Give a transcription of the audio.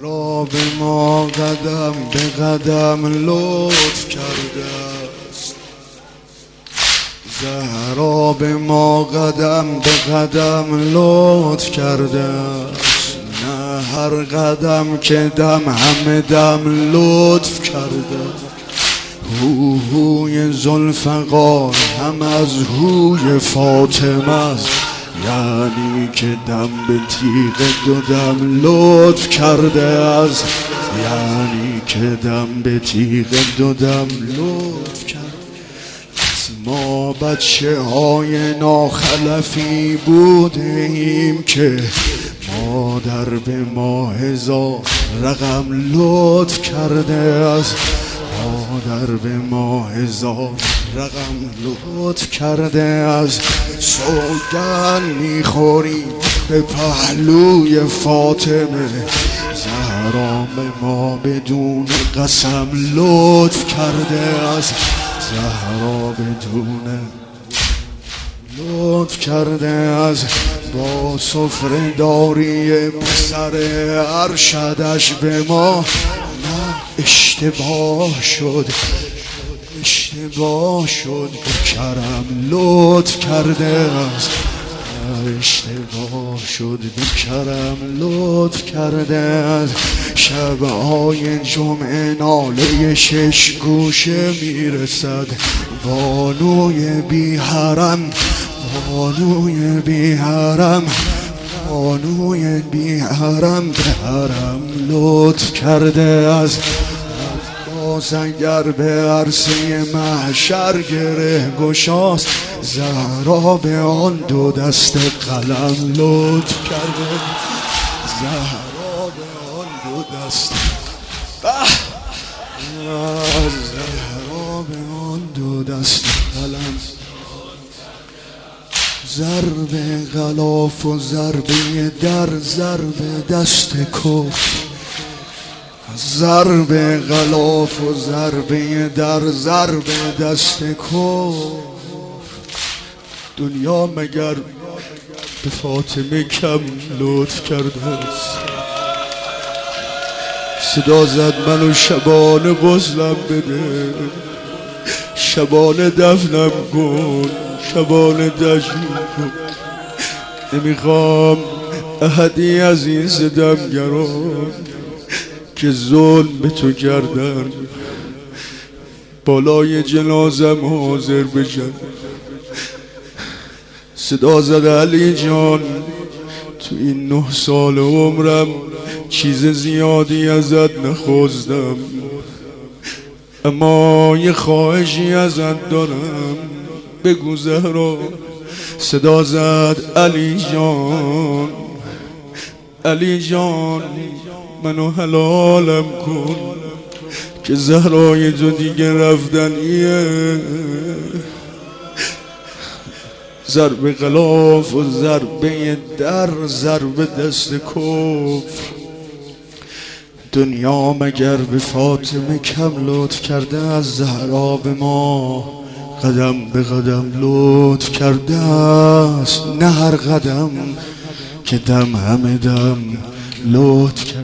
زهرا به ما قدم به قدم لطف کرده است زهرا به ما قدم به قدم لطف کرده است نه هر قدم که دم همه دم لطف کرده هوی زلفقار هم از هوی فاطمه است. یعنی که دم به تیغ دو دم لطف کرده از یعنی که دم به تیغ دو دم لطف کرده ما بچه های ناخلفی بوده ایم که مادر به ما هزار رقم لطف کرده از مادر به ما هزار رقم لطف کرده از سوگن می‌خوری. به پهلوی فاطمه زهرا به ما بدون قسم لطف کرده از زهرا بدون لطف کرده از با سفره داری پسر ارشدش به ما. اشتباه شد اشتباه شد کرم لطف کرده است. اشتباه شد به کرم لطف کرده است. شبهای جمعه ناله شش گوشه می‌رسد. بانوی بی حرم بانوی بی حرم بانوی بی حرم به حرم لطف کرده از سنگر به عرصه محشر گره گشاست زهرا به آن دو دست قلم لطف کرده. زهرا به آن دو دست. زهرا به آن دو دست قلم. ضرب غلاف و ضربه در ضرب دست کف ضرب غلاف و ضربه در ضرب دست کف. دنیا مگر به فاطمه کم لطف کرده است؟ صدا زد منو شبانه بزلم بده. شبانه دفنم کن شبانه دجن کن. نمی‌خوام احدی از این ستمگران که ظلم به تو کردن بالای جنازم حاضر بشن صدا زد علی جان تو این نه سال عمرم چیز زیادی ازت نخوزدم اما یه خواهشی ازت دارم بگو زهرا صدا زد علی جان. علی جان منو حلالم کن که زهرای تو دیگه رفتنیه. ضرب غلاف و ضربه در ضرب دست کفر. دنیا مگر به فاطمه کم لطف کرده از زهرا به ما قدم به قدم لطف کرده است. نه هر قدم که دم همه دم لطف